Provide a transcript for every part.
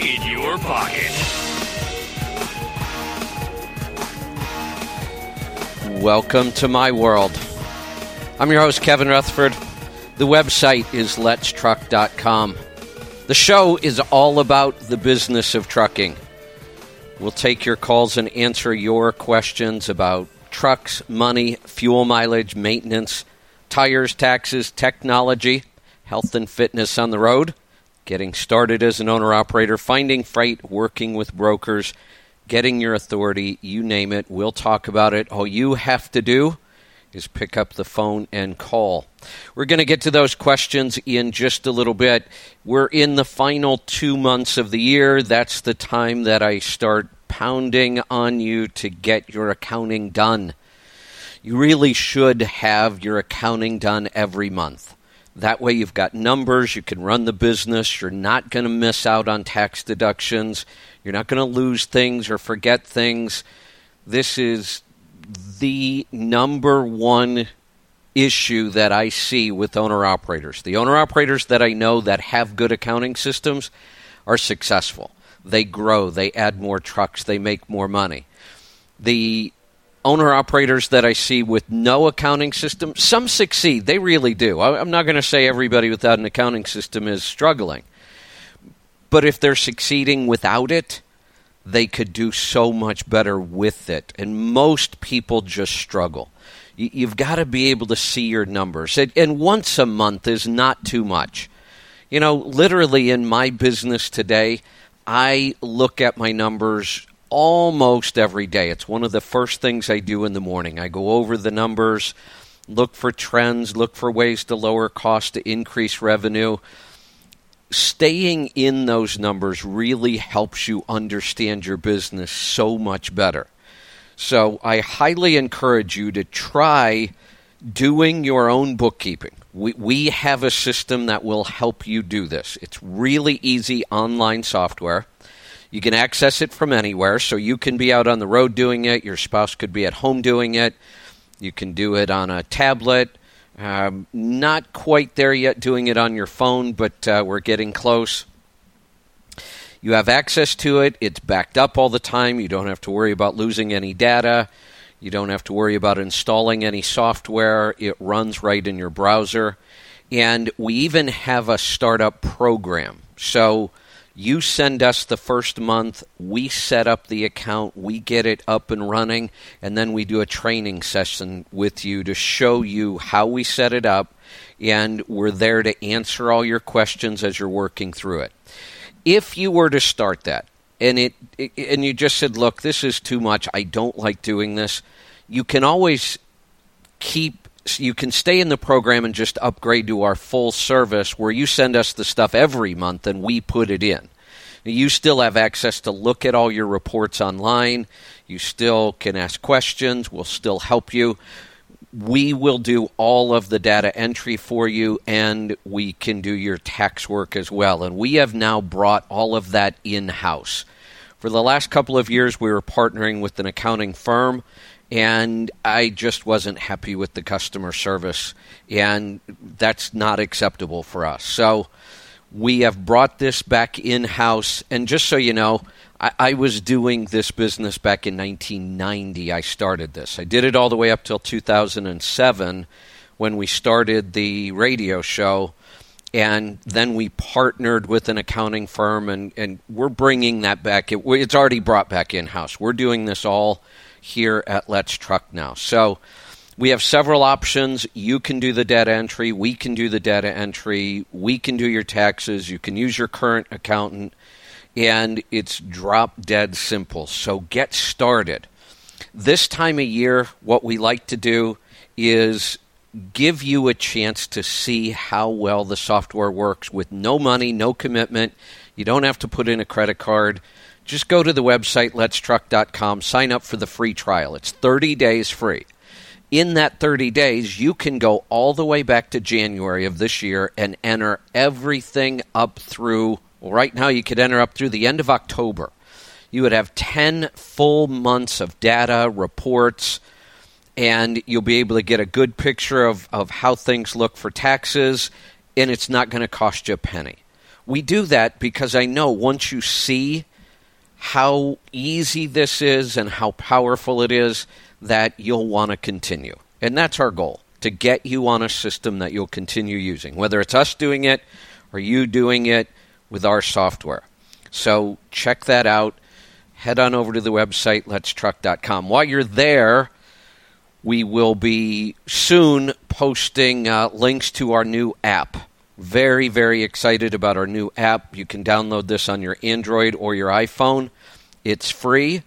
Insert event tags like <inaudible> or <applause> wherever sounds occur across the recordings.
in your pocket. Welcome to my world. I'm your host, Kevin Rutherford. The website is letstruck.com. The show is all about the business of trucking. We'll take your calls and answer your questions about trucks, money, fuel mileage, maintenance, tires, taxes, technology, health and fitness on the road, getting started as an owner operator, finding freight, working with brokers, getting your authority, you name it. We'll talk about it. All you have to do is pick up the phone and call. We're going to get to those questions in just a little bit. We're in the final two months of the year. That's the time that I start pounding on you to get your accounting done. You really should have your accounting done every month. That way, you've got numbers, you can run the business, you're not going to miss out on tax deductions, you're not going to lose things or forget things. This is the number one issue that I see with owner operators. The owner operators that I know that have good accounting systems are successful. They grow, they add more trucks, they make more money. The owner operators that I see with no accounting system, some succeed. They really do. I'm not going to say everybody without an accounting system is struggling. But if they're succeeding without it, they could do so much better with it. And most people just struggle. You've got to be able to see your numbers. And once a month is not too much. You know, literally in my business today, I look at my numbers almost every day. It's one of the first things I do in the morning. I go over the numbers, look for trends, look for ways to lower cost to increase revenue. Staying in those numbers really helps you understand your business so much better. So I highly encourage you to try doing your own bookkeeping. We, we have a system that will help you do this. It's really easy online software. You can access it from anywhere, so you can be out on the road doing it. Your spouse could be at home doing it. You can do it on a tablet. Um, not quite there yet doing it on your phone, but uh, we're getting close. You have access to it. It's backed up all the time. You don't have to worry about losing any data. You don't have to worry about installing any software. It runs right in your browser. And we even have a startup program. So you send us the first month, we set up the account, we get it up and running, and then we do a training session with you to show you how we set it up, and we're there to answer all your questions as you're working through it. If you were to start that, and it, and you just said, "Look, this is too much. I don't like doing this." You can always keep you can stay in the program and just upgrade to our full service where you send us the stuff every month and we put it in. You still have access to look at all your reports online. You still can ask questions. We'll still help you. We will do all of the data entry for you and we can do your tax work as well. And we have now brought all of that in house. For the last couple of years, we were partnering with an accounting firm and I just wasn't happy with the customer service, and that's not acceptable for us. So we have brought this back in house, and just so you know, I, I, was doing this business back in 1990. I started this. I did it all the way up till 2007 when we started the radio show. And then we partnered with an accounting firm, and, and we're bringing that back. It, it's already brought back in house. We're doing this all here at Let's Truck now. So we have several options. You can do the data entry. We can do the data entry. We can do your taxes. You can use your current accountant. And it's drop dead simple. So get started. This time of year, what we like to do is give you a chance to see how well the software works with no money, no commitment. You don't have to put in a credit card. Just go to the website, letstruck.com, sign up for the free trial. It's 30 days free. In that 30 days, you can go all the way back to January of this year and enter everything up through, well, right now, you could enter up through the end of October. You would have 10 full months of data, reports, and you'll be able to get a good picture of, of how things look for taxes, and it's not going to cost you a penny. we do that because I know once you see how easy this is and how powerful it is, that you'll want to continue. And that's our goal to get you on a system that you'll continue using, whether it's us doing it or you doing it with our software. So check that out. Head on over to the website, letstruck.com. While you're there, we will be soon posting uh, links to our new app. Very, very excited about our new app. You can download this on your Android or your iPhone. It's free.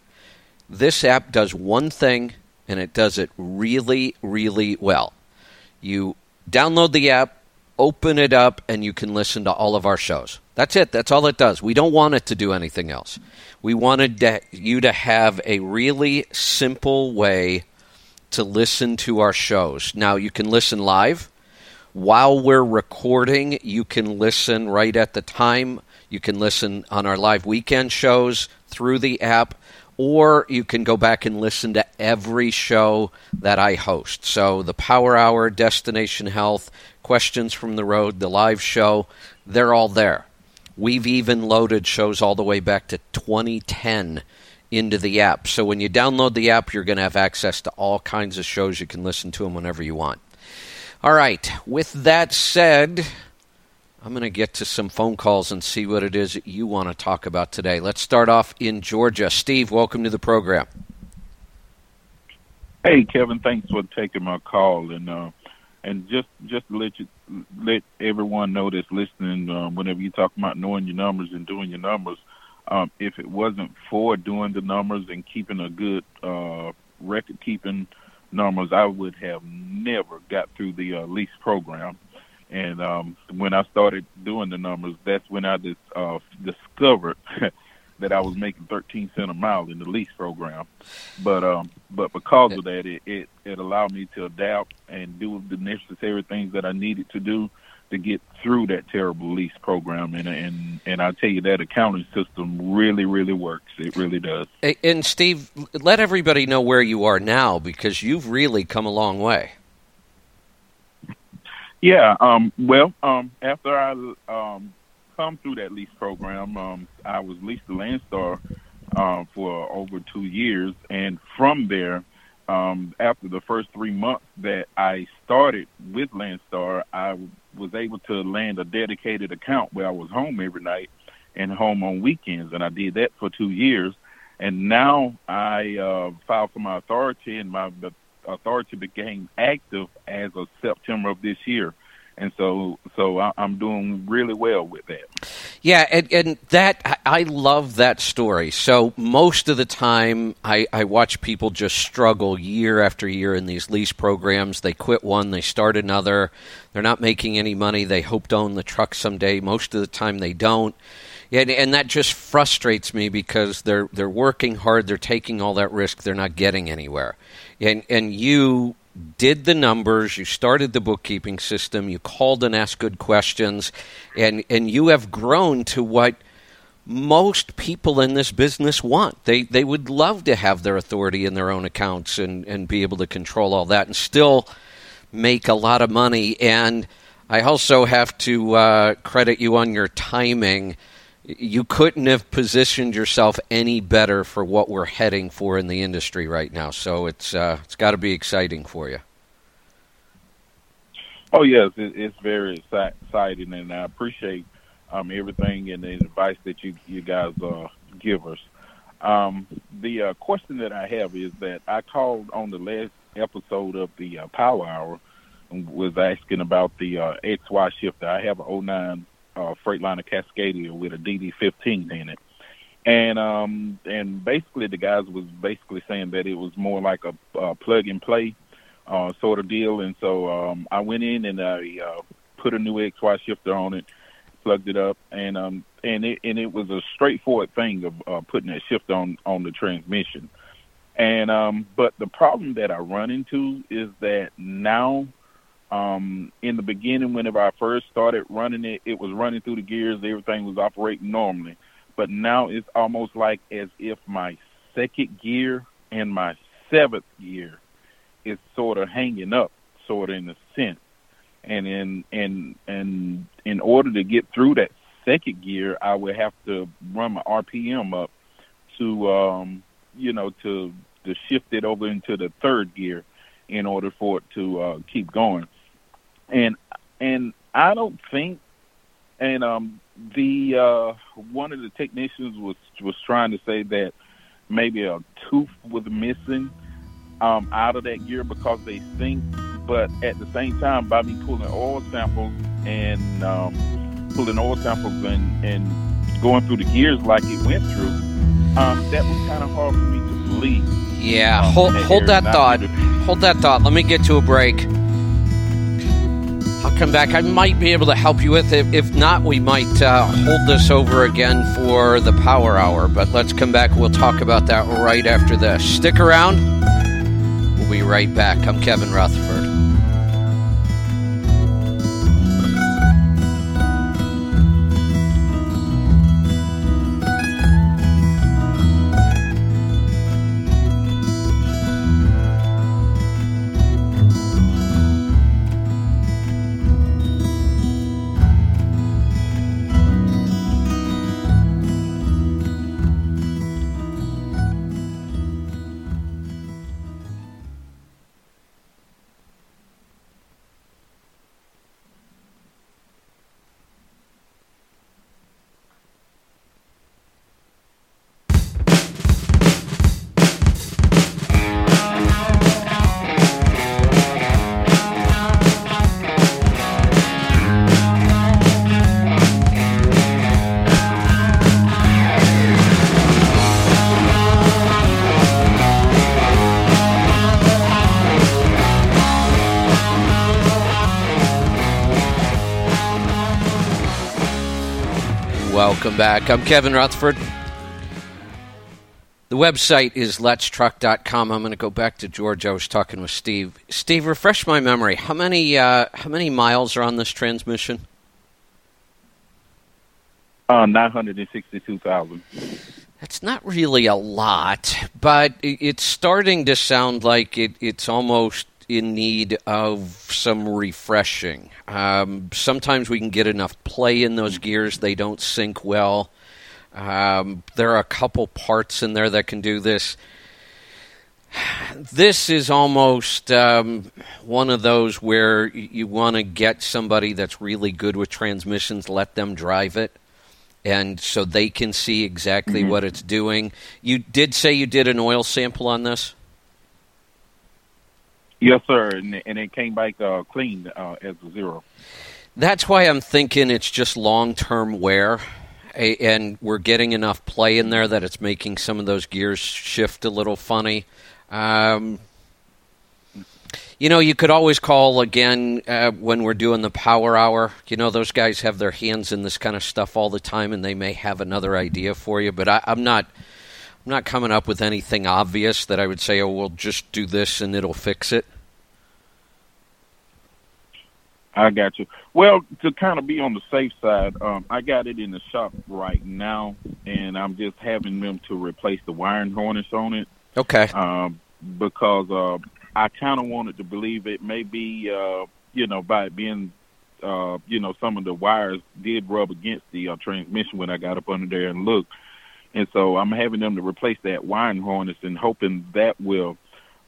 This app does one thing, and it does it really, really well. You download the app, open it up, and you can listen to all of our shows. That's it. That's all it does. We don't want it to do anything else. We wanted to, you to have a really simple way to listen to our shows. Now, you can listen live. While we're recording, you can listen right at the time. You can listen on our live weekend shows through the app, or you can go back and listen to every show that I host. So, the Power Hour, Destination Health, Questions from the Road, the live show, they're all there. We've even loaded shows all the way back to 2010 into the app. So when you download the app, you're going to have access to all kinds of shows. You can listen to them whenever you want. All right. With that said, I'm going to get to some phone calls and see what it is that you want to talk about today. Let's start off in Georgia. Steve, welcome to the program. Hey, Kevin. Thanks for taking my call and uh, and just just let you let everyone know that's listening. Uh, whenever you talk about knowing your numbers and doing your numbers, um, if it wasn't for doing the numbers and keeping a good uh, record keeping numbers, I would have never got through the uh, lease program. And um, when I started doing the numbers, that's when I just, uh, discovered <laughs> that I was making 13 cent a mile in the lease program. But um, but because of that, it, it it allowed me to adapt and do the necessary things that I needed to do to get through that terrible lease program. And and and I tell you that accounting system really really works. It really does. And Steve, let everybody know where you are now because you've really come a long way. Yeah. Um, well, um, after I um, come through that lease program, um, I was leased to Landstar uh, for over two years, and from there, um, after the first three months that I started with Landstar, I was able to land a dedicated account where I was home every night and home on weekends, and I did that for two years. And now I uh, filed for my authority, and my authority became active as of September of this year and so so I'm doing really well with that. Yeah, and, and that I love that story. So most of the time, I, I watch people just struggle year after year in these lease programs. They quit one, they start another. They're not making any money. They hope to own the truck someday. Most of the time, they don't. And, and that just frustrates me because they're they're working hard, they're taking all that risk, they're not getting anywhere. And and you did the numbers, you started the bookkeeping system, you called and asked good questions, and, and you have grown to what most people in this business want. They, they would love to have their authority in their own accounts and, and be able to control all that and still make a lot of money. And I also have to uh, credit you on your timing you couldn't have positioned yourself any better for what we're heading for in the industry right now. So it's uh, it's got to be exciting for you. Oh yes, it's very exciting, and I appreciate um, everything and the advice that you you guys uh, give us. Um, the uh, question that I have is that I called on the last episode of the uh, Power Hour and was asking about the uh, XY shifter. I have a 09 uh, Freightliner Cascadia with a DD15 in it. And um, and basically the guys was basically saying that it was more like a uh, plug and play uh, sort of deal. And so um, I went in and I uh, put a new XY shifter on it, plugged it up, and um, and it and it was a straightforward thing of uh, putting that shifter on on the transmission. And um, but the problem that I run into is that now um, in the beginning, whenever I first started running it, it was running through the gears. Everything was operating normally. But now it's almost like as if my second gear and my seventh gear is sort of hanging up, sort of in a sense. And in and and in order to get through that second gear, I would have to run my RPM up to, um, you know, to to shift it over into the third gear in order for it to uh, keep going. And and I don't think, and um, the uh, one of the technicians was was trying to say that maybe a tooth was missing um, out of that gear because they think But at the same time, by me pulling oil samples and um, pulling oil samples and, and going through the gears like it went through, um, that was kind of hard for me to believe. Yeah, um, hold, hold that thought. Hold that thought. Let me get to a break. I'll come back. I might be able to help you with it. If not, we might uh, hold this over again for the power hour. But let's come back. We'll talk about that right after this. Stick around. We'll be right back. I'm Kevin Rutherford. Welcome back. I'm Kevin Rutherford. The website is letstruck.com. I'm going to go back to George. I was talking with Steve. Steve, refresh my memory. How many uh, how many miles are on this transmission? Uh, nine hundred and sixty-two thousand. That's not really a lot, but it's starting to sound like it, it's almost in need of some refreshing. Um, sometimes we can get enough play in those gears, they don't sync well. Um, there are a couple parts in there that can do this. This is almost um, one of those where you want to get somebody that's really good with transmissions, let them drive it, and so they can see exactly mm-hmm. what it's doing. You did say you did an oil sample on this? Yes, sir, and, and it came back uh, clean uh, as a zero. That's why I'm thinking it's just long term wear, and we're getting enough play in there that it's making some of those gears shift a little funny. Um, you know, you could always call again uh, when we're doing the power hour. You know, those guys have their hands in this kind of stuff all the time, and they may have another idea for you. But I, I'm not. I'm not coming up with anything obvious that I would say, oh, we'll just do this and it'll fix it. I got you. Well, to kind of be on the safe side, um, I got it in the shop right now, and I'm just having them to replace the wiring harness on it. Okay. Um, because uh, I kind of wanted to believe it may be, uh, you know, by it being, uh, you know, some of the wires did rub against the uh, transmission when I got up under there and looked. And so I'm having them to replace that wiring harness and hoping that will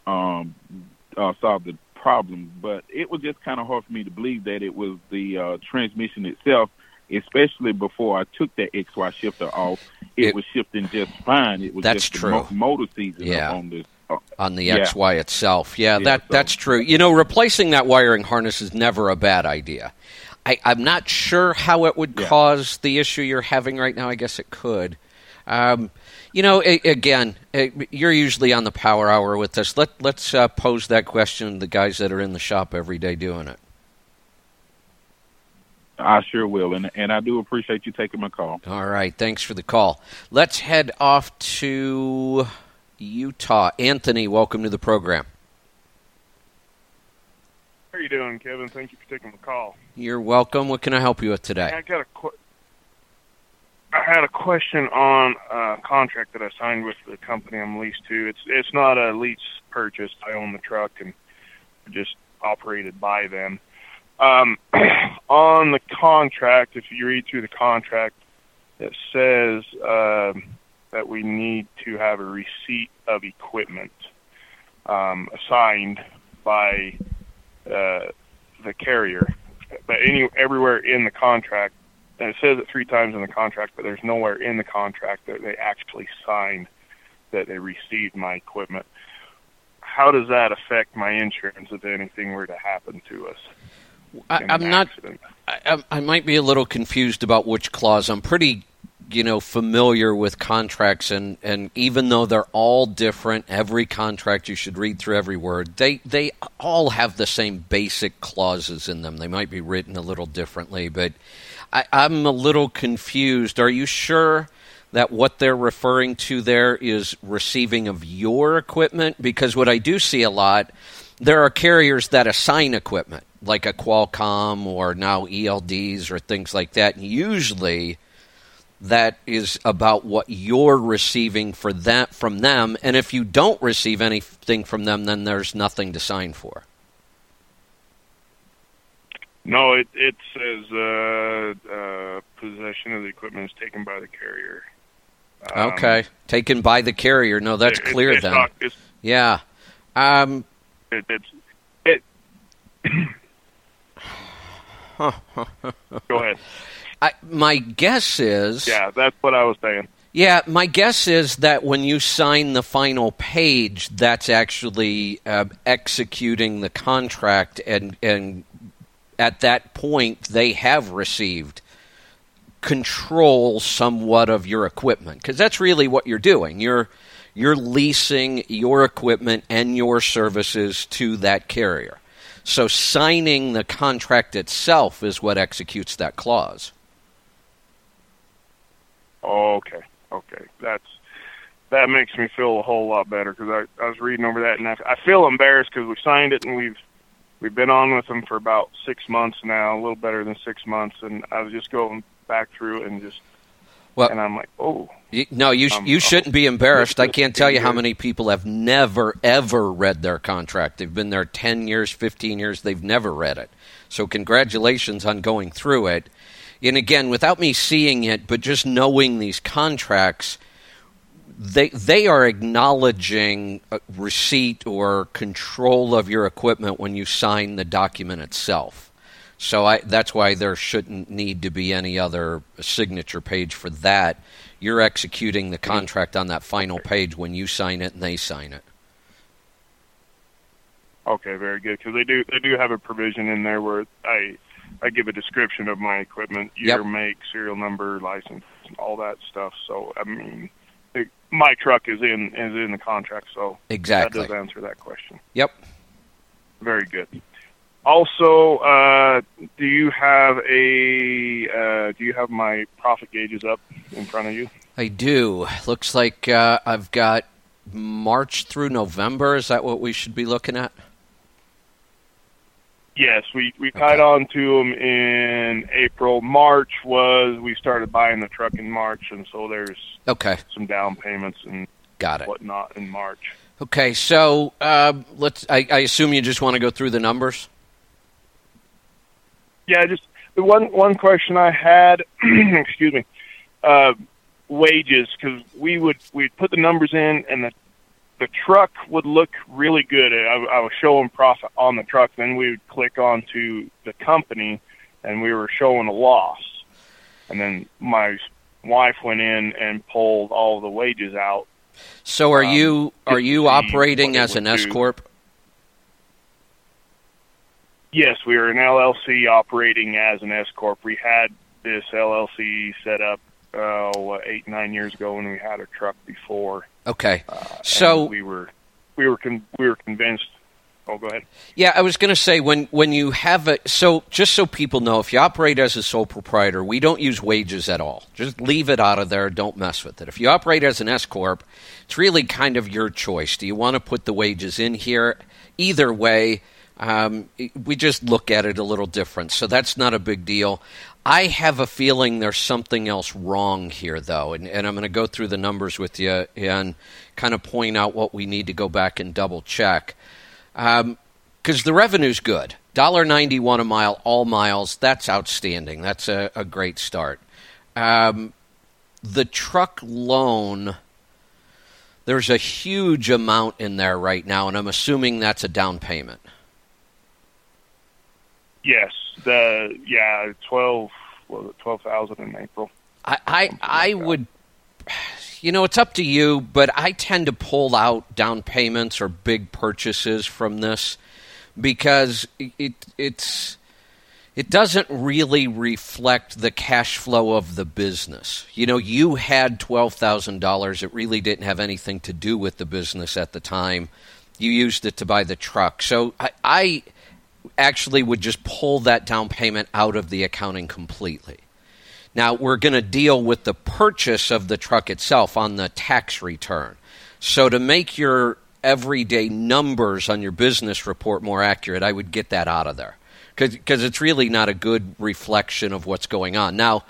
um, uh, solve the problem, but it was just kind of hard for me to believe that it was the uh, transmission itself, especially before I took that XY shifter off. It, it was shifting just fine. It was that's just true. Mo- motor season yeah. on the uh, on the yeah. XY itself. Yeah, yeah that so. that's true. You know, replacing that wiring harness is never a bad idea. I, am not sure how it would cause the issue you're having right now. I guess it could. Um, you know, again, you're usually on the power hour with us. Let let's uh, pose that question to the guys that are in the shop every day doing it. I sure will, and and I do appreciate you taking my call. All right, thanks for the call. Let's head off to Utah. Anthony, welcome to the program. How are you doing, Kevin? Thank you for taking the call. You're welcome. What can I help you with today? I got a qu- I had a question on a contract that I signed with the company I'm leased to. It's it's not a lease purchase. I own the truck and just operated by them. Um, <clears throat> on the contract, if you read through the contract, it says um, that we need to have a receipt of equipment um, assigned by uh, the carrier. But any everywhere in the contract, and it says it three times in the contract, but there's nowhere in the contract that they actually signed that they received my equipment. How does that affect my insurance if anything were to happen to us? I, I'm not. I, I might be a little confused about which clause. I'm pretty, you know, familiar with contracts, and, and even though they're all different, every contract you should read through every word. They they all have the same basic clauses in them. They might be written a little differently, but I, I'm a little confused. Are you sure? That what they're referring to there is receiving of your equipment? Because what I do see a lot, there are carriers that assign equipment, like a Qualcomm or now ELDs or things like that. And usually, that is about what you're receiving for that from them. And if you don't receive anything from them, then there's nothing to sign for. No, it it says uh, uh, possession of the equipment is taken by the carrier. Um, okay, taken by the carrier. No, that's it- clear it's then. Not, yeah. Um, it, it's it. <sighs> Go ahead. I, my guess is. Yeah, that's what I was saying. Yeah, my guess is that when you sign the final page, that's actually uh, executing the contract, and and at that point they have received control somewhat of your equipment because that's really what you're doing. You're you're leasing your equipment and your services to that carrier. So signing the contract itself is what executes that clause. Okay, okay, that's that makes me feel a whole lot better because I, I was reading over that and I, I feel embarrassed because we signed it and we've we've been on with them for about six months now, a little better than six months, and I was just going back through and just Well- and I'm like, oh, You, no, you Um, you shouldn't be embarrassed. I can't tell you how many people have never ever read their contract. They've been there ten years, fifteen years. They've never read it. So congratulations on going through it. And again, without me seeing it, but just knowing these contracts, they they are acknowledging receipt or control of your equipment when you sign the document itself. So I, that's why there shouldn't need to be any other signature page for that. You're executing the contract on that final page when you sign it and they sign it. Okay, very good. Because they do they do have a provision in there where I I give a description of my equipment, year, Yep. make, serial number, license, all that stuff. So I mean, it, my truck is in is in the contract, so Exactly. that does answer that question. Yep. Very good. Also, uh, do you have a uh, do you have my profit gauges up in front of you? I do. Looks like uh, I've got March through November. Is that what we should be looking at? Yes, we we tied on to them in April. March was we started buying the truck in March, and so there's Okay. some down payments and Got it. whatnot in March. Okay, so uh, let's. I, I assume you just want to go through the numbers. Yeah, just the one one question I had. <clears throat> excuse me. Uh, wages, because we would we'd put the numbers in, and the the truck would look really good. I, I was showing profit on the truck. Then we would click on to the company, and we were showing a loss. And then my wife went in and pulled all the wages out. So are Um, you are you operating as an S corp? Yes, we were an LLC operating as an S corp. We had this LLC set up uh, what, eight nine years ago when we had a truck before. Okay. Uh, So- we were we were con- we were convinced. Oh, go ahead. Yeah, I was going to say when when you have a so just so people know, if you operate as a sole proprietor, we don't use wages at all. Just leave it out of there. Don't mess with it. If you operate as an S corp, it's really kind of your choice. Do you want to put the wages in here? Either way, um, we just look at it a little different. So that's not a big deal. I have a feeling there's something else wrong here, though, and, and I'm going to go through the numbers with you and kind of point out what we need to go back and double check because the revenue's good. Dollar ninety one a mile, all miles. That's outstanding. That's a, a great start. Um, the truck loan, there's a huge amount in there right now, and I'm assuming that's a down payment. Yes, the yeah twelve was it twelve thousand in April. I I, I would, you know, it's up to you, but I tend to pull out down payments or big purchases from this because it it's it doesn't really reflect the cash flow of the business. You know, you had $12,000. It really didn't have anything to do with the business at the time. You used it to buy the truck. So I, I actually would just pull that down payment out of the accounting completely. Now, we're going to deal with the purchase of the truck itself on the tax return. So, to make your everyday numbers on your business report more accurate, I would get that out of there because it's really not a good reflection of what's going on. Now,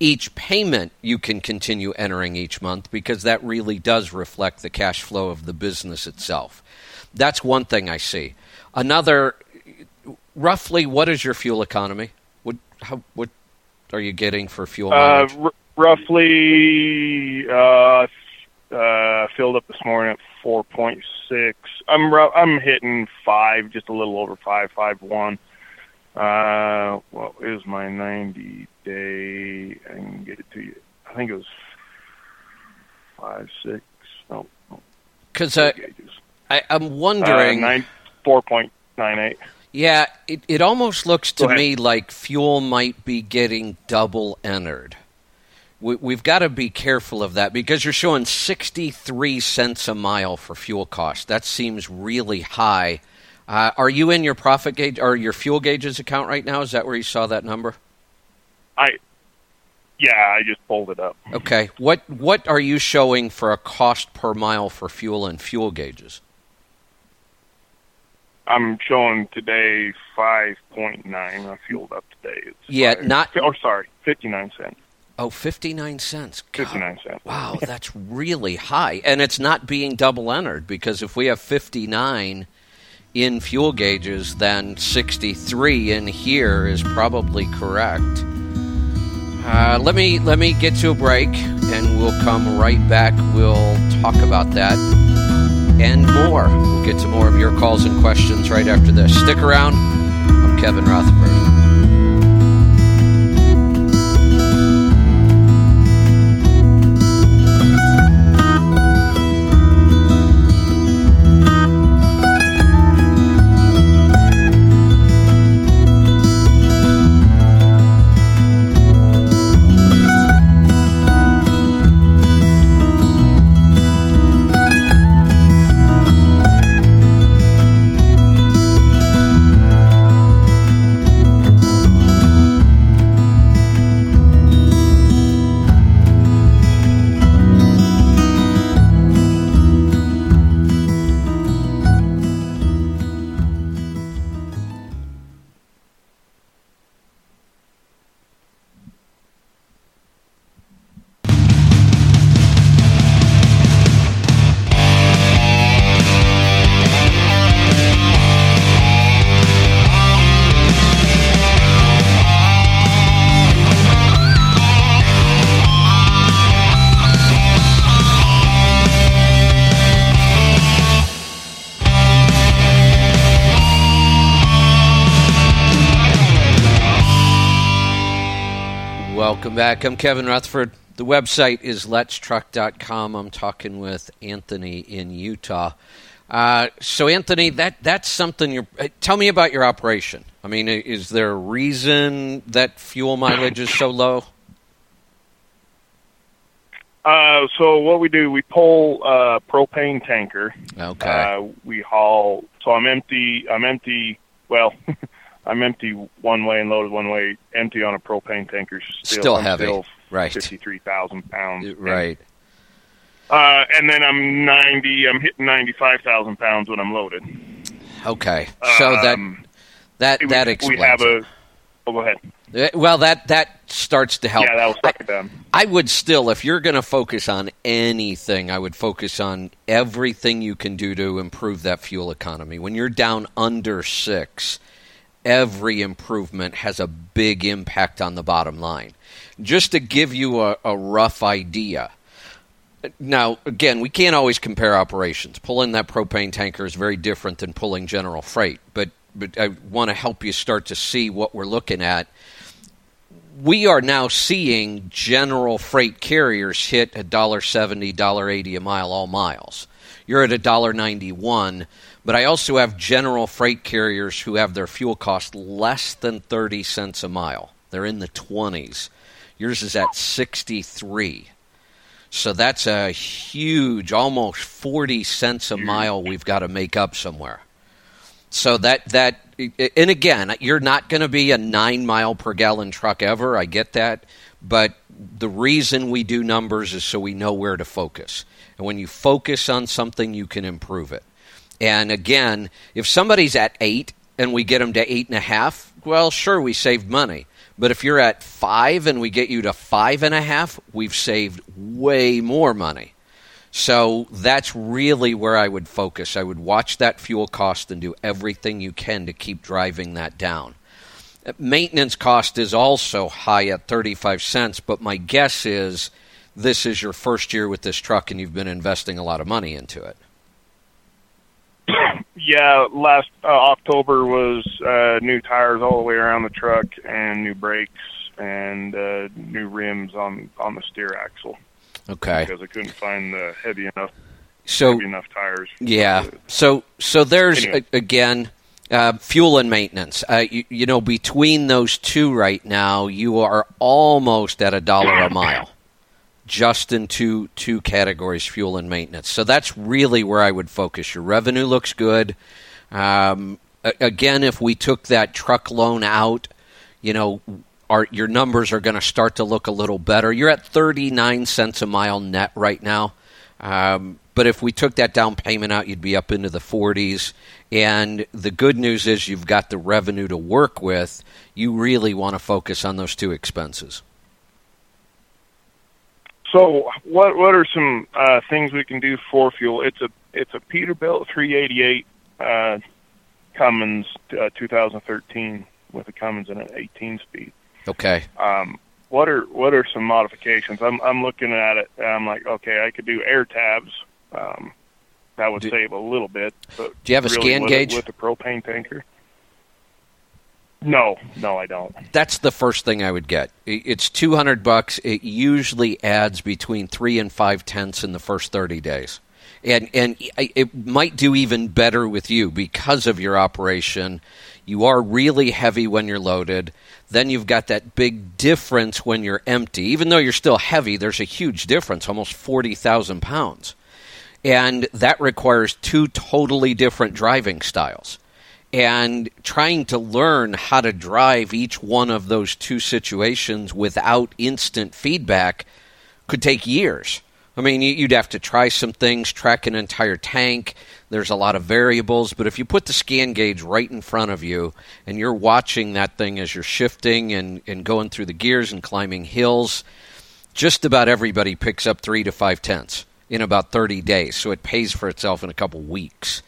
each payment you can continue entering each month because that really does reflect the cash flow of the business itself. That's one thing I see. Another, roughly, what is your fuel economy? What, how, what are you getting for fuel Uh, mileage? r- roughly, uh, uh, filled up this morning at four point six. I'm ru- I'm hitting five, just a little over five, five one. Uh, what is my ninety day? I can get it to you. I think it was five six. No, no Because uh, gauges. I, I'm Uh, wondering. nine four point nine eight. Yeah, it, it almost looks to me like fuel might be getting double entered. We, we've got to be careful of that because you're showing 63 cents a mile for fuel cost. That seems really high. Uh, are you in your profit gauge or your fuel gauges account right now? Is that where you saw that number? I yeah, I just pulled it up. Okay. What what are you showing for a cost per mile for fuel and fuel gauges? I'm showing today five point nine. I fueled up today. It's Yeah, five- not- Oh, sorry, fifty nine cents. Oh, 59 cents. God. Fifty nine cents. Wow, that's really high. And it's not being double entered because if we have 59 in fuel gauges, then 63 in here is probably correct. Uh, let me let me get to a break, and we'll come right back. We'll talk about that and more. We'll get to more of your calls and questions right after this. Stick around. I'm Kevin Rutherford. Back. I'm Kevin Rutherford. The website is letstruck.com. I'm talking with Anthony in Utah. Uh, so, Anthony, that that's something you're. uh, Tell me about your operation. I mean, is there a reason that fuel mileage is so low? Uh, so what we do, we pull a propane tanker. Okay. Uh, we haul. So I'm empty. I'm empty. Well, <laughs> I'm empty one way and loaded one way. Empty on a propane tanker. Still, Still heavy. Still Right. Fifty-three thousand pounds. Right. Uh, and then I'm ninety. I'm hitting ninety-five thousand pounds when I'm loaded. Okay. So that Um, that we- that we explains. have it. a. Oh, go ahead. Uh, Well, that that starts to help. Yeah, that was I- second down. I would still, if you're going to focus on anything, I would focus on everything you can do to improve that fuel economy. When you're down under six, every improvement has a big impact on the bottom line. Just to give you a, a rough idea, now, again, we can't always compare operations. Pulling that propane tanker is very different than pulling general freight, but but I want to help you start to see what we're looking at. We are now seeing general freight carriers hit a dollar seventy, dollar eighty a mile, all miles. You're at a dollar ninety one, but I also have general freight carriers who have their fuel cost less than thirty cents a mile. They're in the twenties. Yours is at sixty three. So that's a huge, almost 40 cents a mile we've got to make up somewhere. So that that and again, you're not going to be a 9 mile per gallon truck ever. I get that, but the reason we do numbers is so we know where to focus. And when you focus on something, you can improve it. And again, if somebody's at 8 and we get them to eight and a half, well, sure, we saved money. But if you're at five and we get you to five and a half, we've saved way more money. So that's really where I would focus. I would watch that fuel cost and do everything you can to keep driving that down. Uh, maintenance cost is also high at 35 cents, but my guess is this is your first year with this truck and you've been investing a lot of money into it. Yeah, last uh, October was uh, new tires all the way around the truck and new brakes and uh, new rims on on the steer axle. Okay. Because I couldn't find the heavy enough so heavy enough tires. Yeah. So so there's Anyway. a, again uh, fuel and maintenance. Uh, you, you know, between those two right now, you are almost at a dollar a mile, just in two two categories, fuel and maintenance. So that's really where I would focus. Your revenue looks good. Um, again, if we took that truck loan out, you know, our, your numbers are going to start to look a little better. You're at 39 cents a mile net right now. Um, but if we took that down payment out, you'd be up into the 40s. And the good news is you've got the revenue to work with. You really want to focus on those two expenses. So, what what are some uh, things we can do for fuel? It's a it's a Peterbilt 388 uh, Cummins uh, 2013 with a Cummins and an 18 speed. Okay. Um, what are what are some modifications? I'm I'm looking at it and I'm like, okay, I could do air tabs. Um, that would Do- save a little bit. But Do you have a really scan with gauge? with the propane tanker? No, no, I don't. That's the first thing I would get. It's 200 bucks. It usually adds between three and five tenths in the first 30 days. And, and it might do even better with you because of your operation. You are really heavy when you're loaded. Then you've got that big difference when you're empty. Even though you're still heavy, there's a huge difference, almost 40,000 pounds. And that requires two totally different driving styles and trying to learn how to drive each one of those two situations without instant feedback could take years. I mean, you- you'd have to try some things, track an entire tank. There's a lot of variables, but if you put the scan gauge right in front of you and you're watching that thing as you're shifting and, and going through the gears and climbing hills, just about everybody picks up three to five tenths in about 30 days. So it pays for itself in a couple weeks.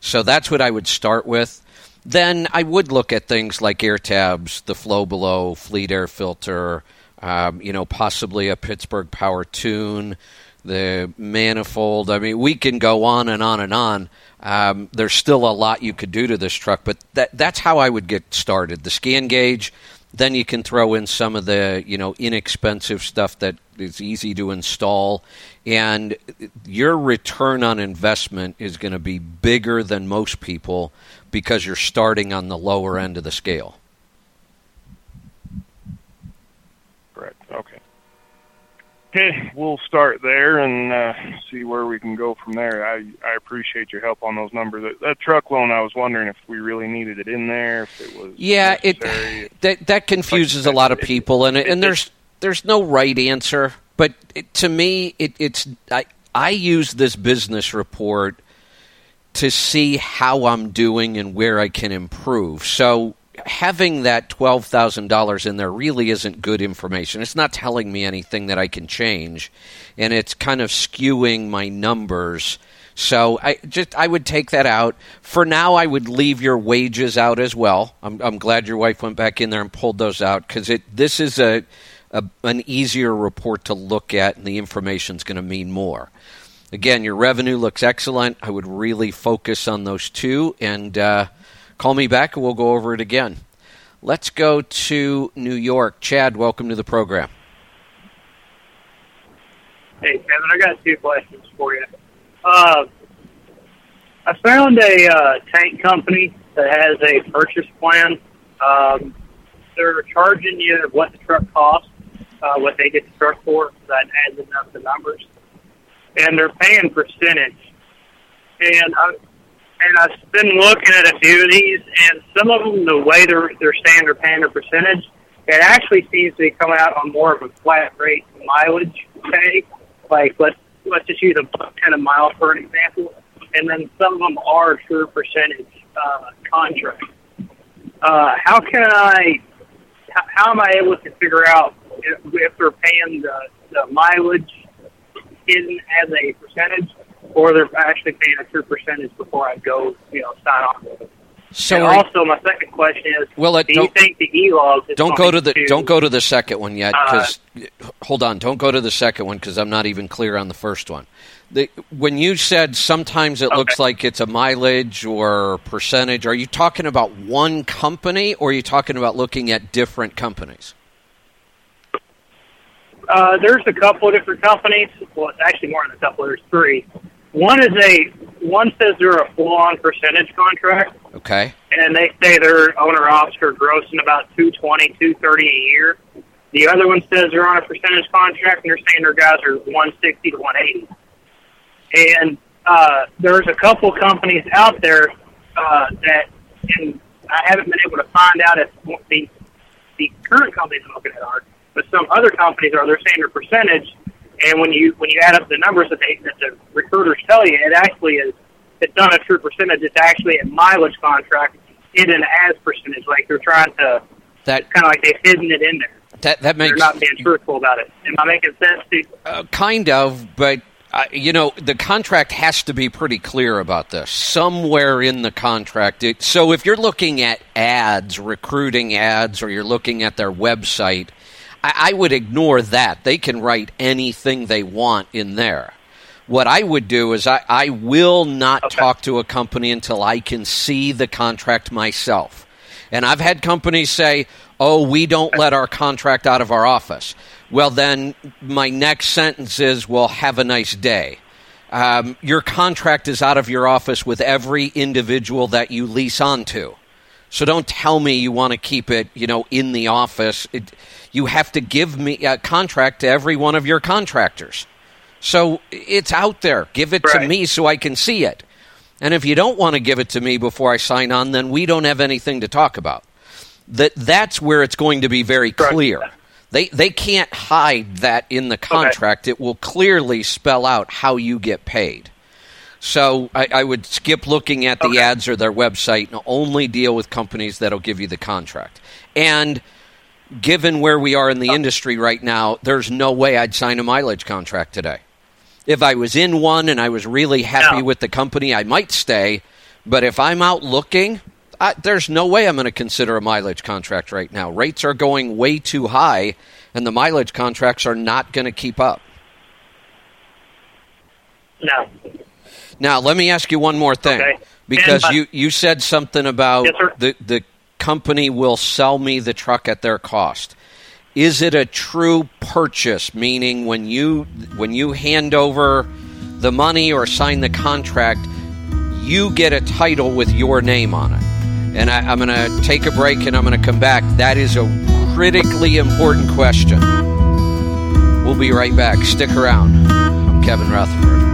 So that's what I would start with. Then I would look at things like air tabs, the FlowBelow, fleet air filter, um, you know, possibly a Pittsburgh Power Tune, the manifold. I mean, we can go on and on and on. Um, there's still a lot you could do to this truck, but that, that's how I would get started. The scan gauge, then you can throw in some of the you know inexpensive stuff that is easy to install, and your return on investment is going to be bigger than most people because you're starting on the lower end of the scale. Correct. Okay. Okay, we'll start there and uh, see where we can go from there. I I appreciate your help on those numbers. That, that truck loan, I was wondering if we really needed it in there, if it was Yeah, it that that confuses a lot of people, and and there's there's no right answer. But it, to me, it, it's I I use this business report to see how I'm doing and where I can improve. So having that twelve thousand dollars in there really isn't good information. It's not telling me anything that I can change, and it's kind of skewing my numbers So I just I would take that out. For now, I would leave your wages out as well. I'm, I'm glad your wife went back in there and pulled those out because it this is a, a an easier report to look at, and the information is going to mean more. Again, your revenue looks excellent. I would really focus on those two, and uh, call me back, and we'll go over it again. Let's go to New York. Chad, welcome to the program. Hey, Kevin, I got two questions for you. Uh, I found a uh, tank company that has a purchase plan. Um, they're charging you what the truck costs, uh, what they get the truck for. That adds up the numbers, and they're paying percentage. And I and I've been looking at a few of these, and some of them, the way they're they're saying they're paying a percentage, it actually seems to be coming out on more of a flat rate mileage pay. Like let's let's just use a buck ten a mile for an example, and then some of them are true percentage uh, contracts. Uh, how can I? How, am I able to figure out if, if they're paying the, the mileage hidden as a percentage, or they're actually paying a true percentage before I go, you know, sign off with it? So are- also, my second question is: Well, it- Do you think the e-logs? don't go to the don't go to the second one yet Uh, because hold on don't go to the second one because i'm not even clear on the first one the, when you said sometimes it looks like it's a mileage or percentage are you talking about one company or are you talking about looking at different companies Uh, there's a couple of different companies. Well, it's actually more than a couple. There's three. One is a one says they're a full-on percentage contract, okay and they say their owner ops are grossing about two twenty, two thirty a year. The other one says they're on a percentage contract, and they're saying their guys are one sixty to one eighty. And uh, there's a couple companies out there uh, that, and I haven't been able to find out if the the current companies I'm looking at are, but some other companies are. Their percentage, and when you when you add up the numbers that they that the recruiters tell you, it actually is it's not a true percentage. It's actually a mileage contract in an as percentage. Like they're trying to that kind of like they've hidden it in there. that that makes they're not being truthful about it. Am I making sense to you? Uh, kind of, but uh, you know, the contract has to be pretty clear about this. Somewhere in the contract. It, so if you're looking at ads, recruiting ads, or you're looking at their website, I, I would ignore that. They can write anything they want in there. What I would do is I, I will not Okay. talk to a company until I can see the contract myself. And I've had companies say, oh, we don't let our contract out of our office. Well, then my next sentence is, well, have a nice day. Um, your contract is out of your office with every individual that you lease onto. So don't tell me you want to keep it, you know, in the office. It, you have to give me a contract to every one of your contractors. So it's out there. Give it to me so I can see it. And if you don't want to give it to me before I sign on, then we don't have anything to talk about. That that's where it's going to be very clear. They they can't hide that in the contract. It will clearly spell out how you get paid. So I, I would skip looking at the Okay. ads or their website and only deal with companies that'll give you the contract. And given where we are in the oh. industry right now, there's no way I'd sign a mileage contract today. If I was in one and I was really happy No. with the company, I might stay. But if I'm out looking, I, there's no way I'm going to consider a mileage contract right now. Rates are going way too high, and the mileage contracts are not going to keep up. No. Now, let me ask you one more thing. Okay. Because And, you, you said something about Yes, the, the company will sell me the truck at their cost. Is it a true purchase, meaning when you when you hand over the money or sign the contract, you get a title with your name on it? And I, I'm going to take a break and I'm going to come back. That is a critically important question. We'll be right back. Stick around. I'm Kevin Rutherford.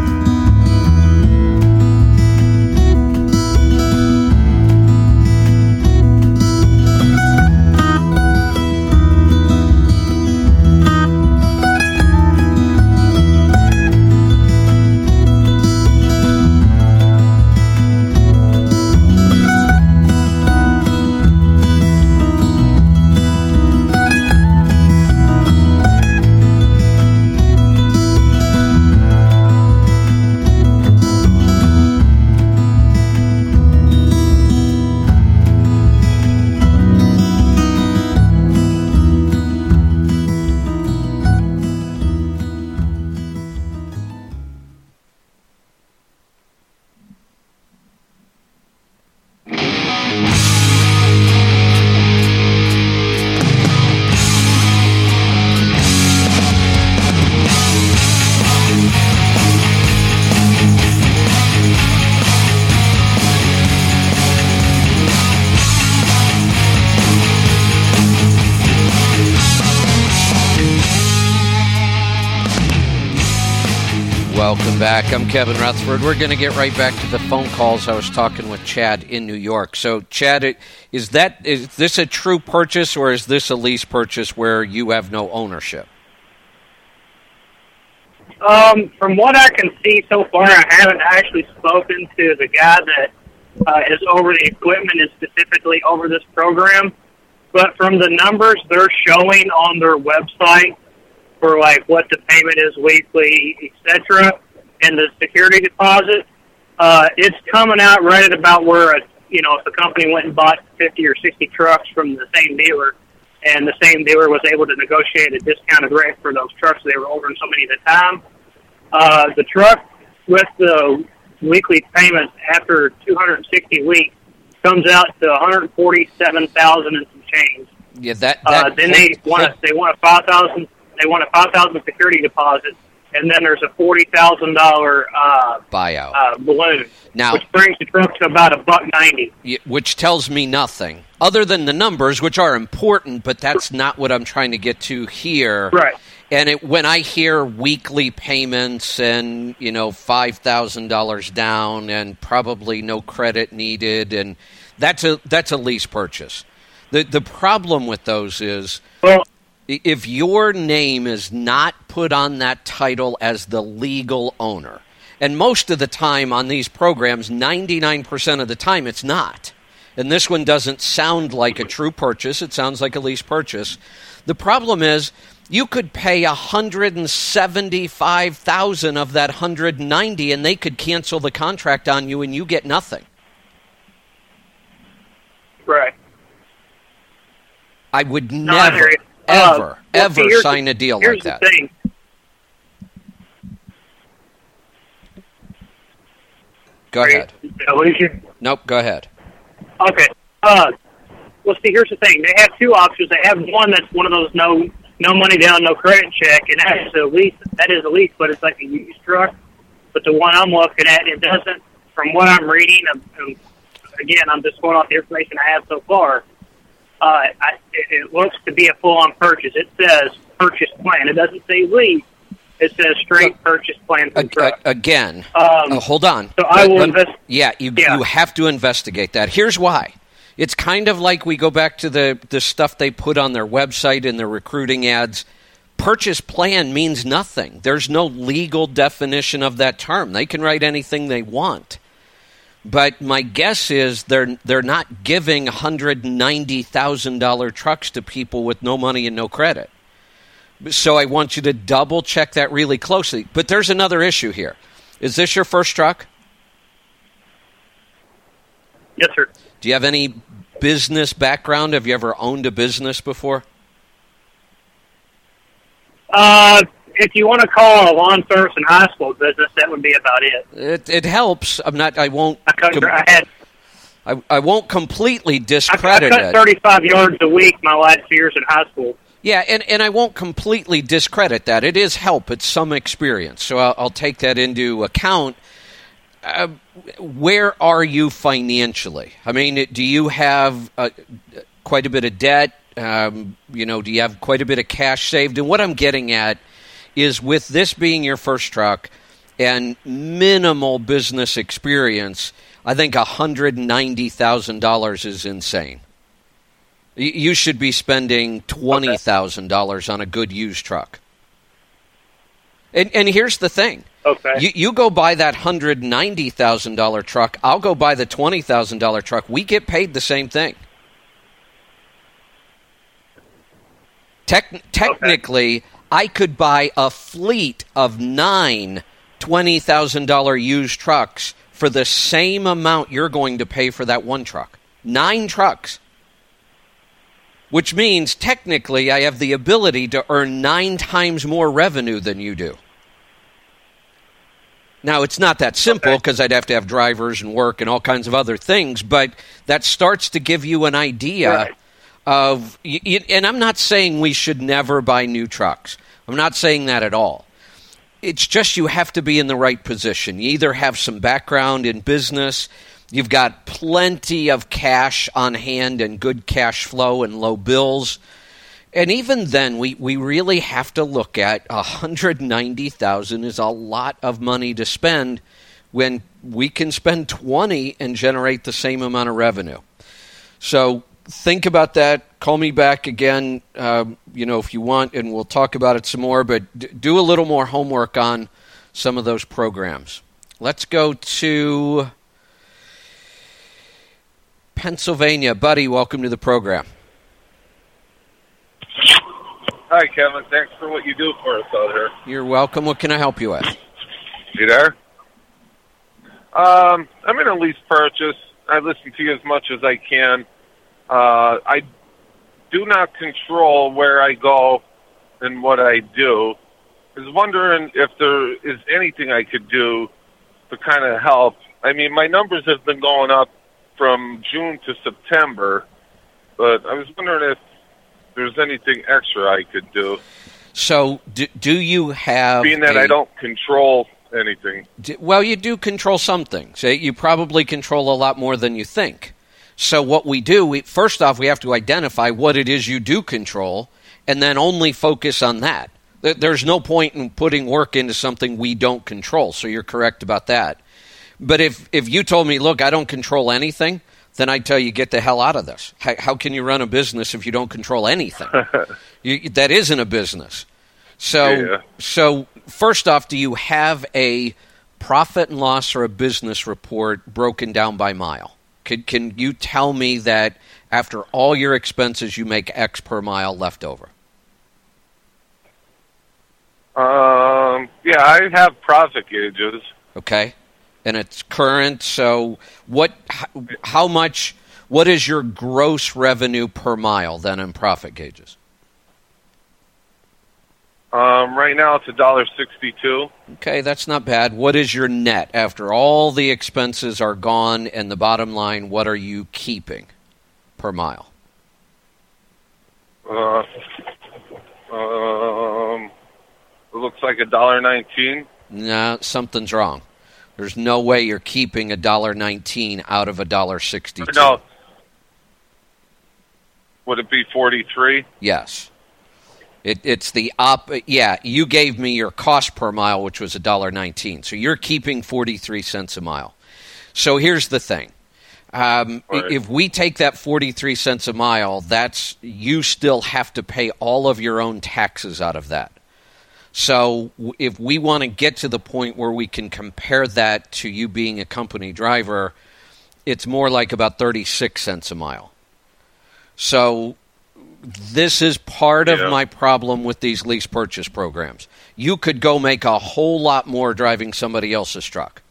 Back. I'm Kevin Rutherford. We're going to get right back to the phone calls. I was talking with Chad in New York. So, Chad, is that is this a true purchase or is this a lease purchase where you have no ownership? Um, from what I can see so far, I haven't actually spoken to the guy that uh, is over the equipment and specifically over this program. But from the numbers they're showing on their website for like what the payment is weekly, etc., and the security deposit, uh, it's coming out right at about where a you know if a company went and bought fifty or sixty trucks from the same dealer, and the same dealer was able to negotiate a discounted rate for those trucks they were ordering so many at a time. Uh, the truck with the weekly payments after 260 weeks comes out to 147,000 and some change. Yeah, that. Uh, that then they want a, they want a 5,000 they want a 5,000 security deposit, and then there's a forty thousand dollar uh, buyout uh, balloon, Now- which brings the truck to about a buck ninety. which tells me nothing other than the numbers, which are important, but that's not what I'm trying to get to here. Right. And it, when I hear weekly payments and you know five thousand dollars down and probably no credit needed, and that's a that's a lease purchase. The the problem with those is Well, if your name is not put on that title as the legal owner, and most of the time on these programs, 99% of the time it's not. And this one doesn't sound like a true purchase, it sounds like a lease purchase. The problem is you could pay 175,000 of that 190 and they could cancel the contract on you and you get nothing. right. I would No, I you. Uh, ever well, ever sign a deal like that. Thing. Go ahead. What is your- Nope, go ahead. Okay. Uh, well, see, here's the thing. They have two options. They have one that's one of those no no money down, no credit check, and that is a lease. That is a lease, but it's like a used truck. But the one I'm looking at, it doesn't. From what I'm reading, um, um, again, I'm just going off the information I have so far. Uh, I, it, looks to be a full-on purchase. It says purchase plan. It doesn't say lease. It says straight purchase plan for truck. ag- again, Um, uh, hold on. so I will invest- Yeah, you Yeah. you have to investigate that. Here's why. It's kind of like we go back to the the stuff they put on their website and their recruiting ads. Purchase plan means nothing. There's no legal definition of that term. They can write anything they want. But my guess is they're they're not giving hundred ninety thousand dollar trucks to people with no money and no credit. So I want you to double check that really closely. But there's another issue here. Is this your first truck? yes, sir. Do you have any business background? Have you ever owned a business before? Uh, if you want to call a lawn service and high school business, that would be about it. It, it helps. I'm not. I won't. I cut. I had. I, I won't completely discredit I, I cut it. 35 yards a week my last few years in high school. Yeah, and, and I won't completely discredit that. It is help. It's some experience. So I'll, I'll take that into account. Uh, where are you financially? I mean, do you have uh, quite a bit of debt? Um, you know, do you have quite a bit of cash saved? And what I'm getting at is with this being your first truck and minimal business experience, I think $190,000 is insane. You should be spending twenty thousand dollars on a good used truck. And and here's the thing: Okay. you you go buy that hundred ninety thousand dollar truck. I'll go buy the twenty thousand dollar truck. We get paid the same thing. Tec- technically, I could buy a fleet of nine $20,000 used trucks for the same amount you're going to pay for that one truck. Nine trucks. Which means technically I have the ability to earn nine times more revenue than you do. Now, it's not that simple Okay. because I'd have to have drivers and work and all kinds of other things, but that starts to give you an idea Right. of. And I'm not saying we should never buy new trucks. I'm not saying that at all. It's just you have to be in the right position. You either have some background in business, you've got plenty of cash on hand and good cash flow and low bills. And even then, we, we really have to look at 190,000 is a lot of money to spend when we can spend 20 and generate the same amount of revenue. So think about that. Call me back again, uh, you know, if you want, and we'll talk about it some more. But d- do a little more homework on some of those programs. Let's go to Pennsylvania, buddy. Welcome to the program. Hi, Kevin. Thanks for what you do for us out here. You're welcome. What can I help you with? You there? Um, I'm in a lease purchase. I listen to you as much as I can. Uh, I do not control where I go and what I do. I was wondering if there is anything I could do to kind of help. I mean, my numbers have been going up from June to September, but I was wondering if there's anything extra I could do. So, do, do you have. Being that I don't control anything. D- Well, you do control some things. Eh, You probably control a lot more than you think. So, what we do, we, first off, we have to identify what it is you do control and then only focus on that. There's no point in putting work into something we don't control. So, you're correct about that. But if, if you told me, look, I don't control anything, then I'd tell you, get the hell out of this. How, how can you run a business if you don't control anything? <laughs> you, that isn't a business. So, Yeah. so first off, do you have a profit and loss or a business report broken down by mile? Can can you tell me that after all your expenses, you make X per mile left over? Um, yeah, I have profit gauges. Okay, and it's current. So, what? How, how much? What is your gross revenue per mile then in profit gauges? Um, right now it's a dollar sixty-two. Okay, that's not bad. What is your net after all the expenses are gone and the bottom line? What are you keeping per mile? Uh, um, it looks like a dollar nineteen. No, something's wrong. There's no way you're keeping a dollar nineteen out of a dollar sixty-two. No. Would it be forty-three? Yes. It, it's the op. Yeah, you gave me your cost per mile, which was a dollar nineteen. So you're keeping forty-three cents a mile. So here's the thing. Um, Right. If we take that 43 cents a mile, that's you still have to pay all of your own taxes out of that. So if we want to get to the point where we can compare that to you being a company driver, it's more like about 36 cents a mile. So this is part of my problem with these lease purchase programs. You could go make a whole lot more driving somebody else's truck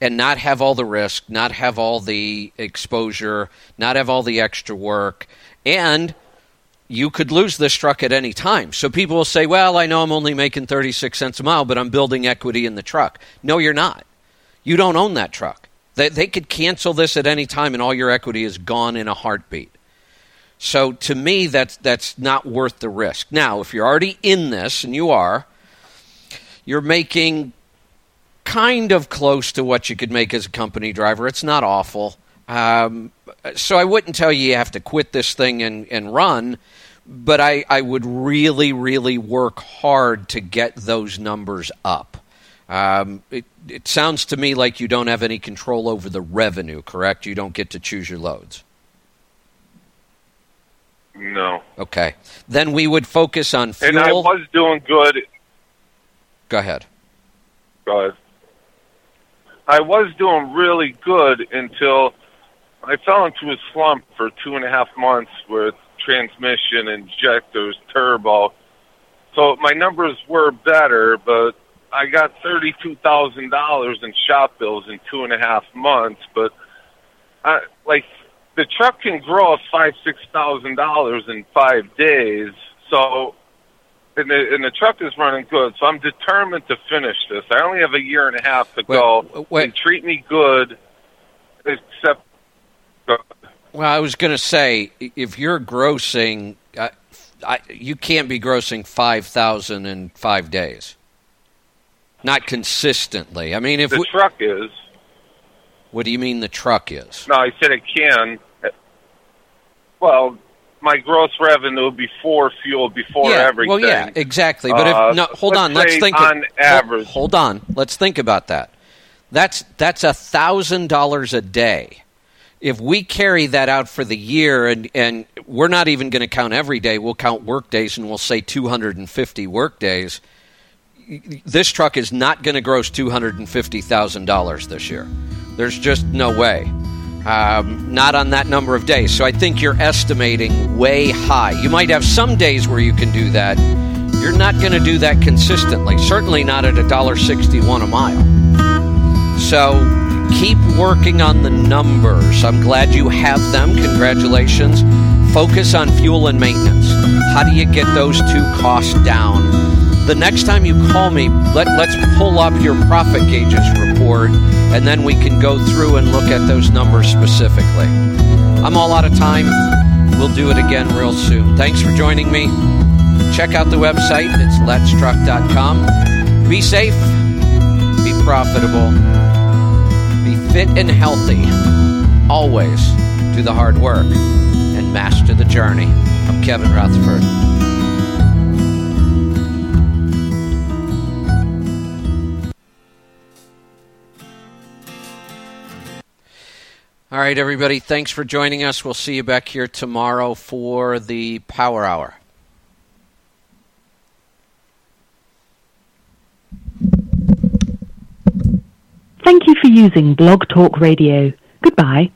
and not have all the risk, not have all the exposure, not have all the extra work, and you could lose this truck at any time. So people will say, "Well, I know I'm only making 36 cents a mile, but I'm building equity in the truck." No, you're not. You don't own that truck. They, they could cancel this at any time, and all your equity is gone in a heartbeat. So to me, that's that's not worth the risk. Now, if you're already in this, and you are, you're making kind of close to what you could make as a company driver. It's not awful. Um, so I wouldn't tell you you have to quit this thing and, and run, but I, I would really, really work hard to get those numbers up. Um, it, it sounds to me like you don't have any control over the revenue, correct? You don't get to choose your loads. No. Okay. Then we would focus on fuel. And I was doing good. Go ahead. Go ahead. I was doing really good until I fell into a slump for two and a half months with transmission, injectors, turbo. So my numbers were better, but I got thirty-two thousand dollars in shop bills in two and a half months. But I like the truck can grow five, six thousand dollars in five days. So and the, and the truck is running good, so I'm determined to finish this. I only have a year and a half to Wait, go. wait. And treat me good, except Well, I was going to say, if you're grossing, uh, I, you can't be grossing five thousand in five days. Not consistently. I mean, if the we, truck is. What do you mean the truck is? No, I said it can. Well, my gross revenue before fuel, before yeah, everything. Well, yeah, exactly. But Uh, if no, hold let's on, let's think on hold- average. Hold, on, let's think about that. That's that's a thousand dollars a day. If we carry that out for the year, and and we're not even going to count every day, we'll count work days, and we'll say two hundred and fifty work days. This truck is not going to gross two hundred and fifty thousand dollars this year. There's just no way. Um, not on that number of days. So I think you're estimating way high. You might have some days where you can do that. You're not going to do that consistently. Certainly not at $1.61 a mile. So keep working on the numbers. I'm glad you have them. Congratulations. Focus on fuel and maintenance. How do you get those two costs down? The next time you call me, let, let's pull up your profit gauges report and then we can go through and look at those numbers specifically. I'm all out of time. We'll do it again real soon. Thanks for joining me. Check out the website. It's letstruck.com. Be safe, be profitable, be fit and healthy. Always do the hard work and master the journey. I'm Kevin Rutherford. All right, everybody, thanks for joining us. We'll see you back here tomorrow for the Power Hour. Thank you for using Blog Talk Radio. Goodbye.